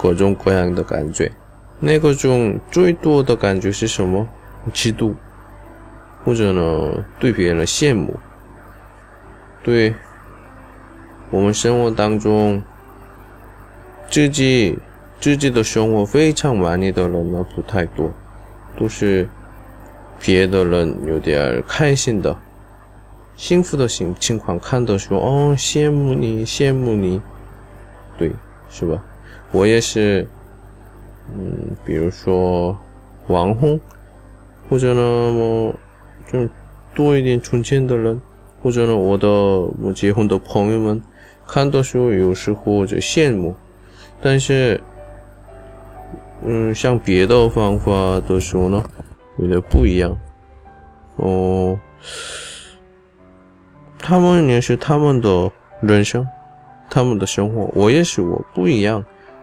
各种各样的感觉，那个中最多的感觉是什么？嫉妒，或者呢，对别人羡慕。对，我们生活当中，自己自己的生活非常满意的人呢不太多，都是别的人有点开心的、幸福的情情况看的时候，哦，羡慕你，羡慕你，对，是吧？我也是，嗯，比如说网红，或者呢，我就多一点存钱的人，或者呢，我的我结婚的朋友们，看到时候有时候就羡慕，但是，嗯，像别的方法的时候呢，有点不一样，哦，他们也是他们的人生，他们的生活，我也是我不一样。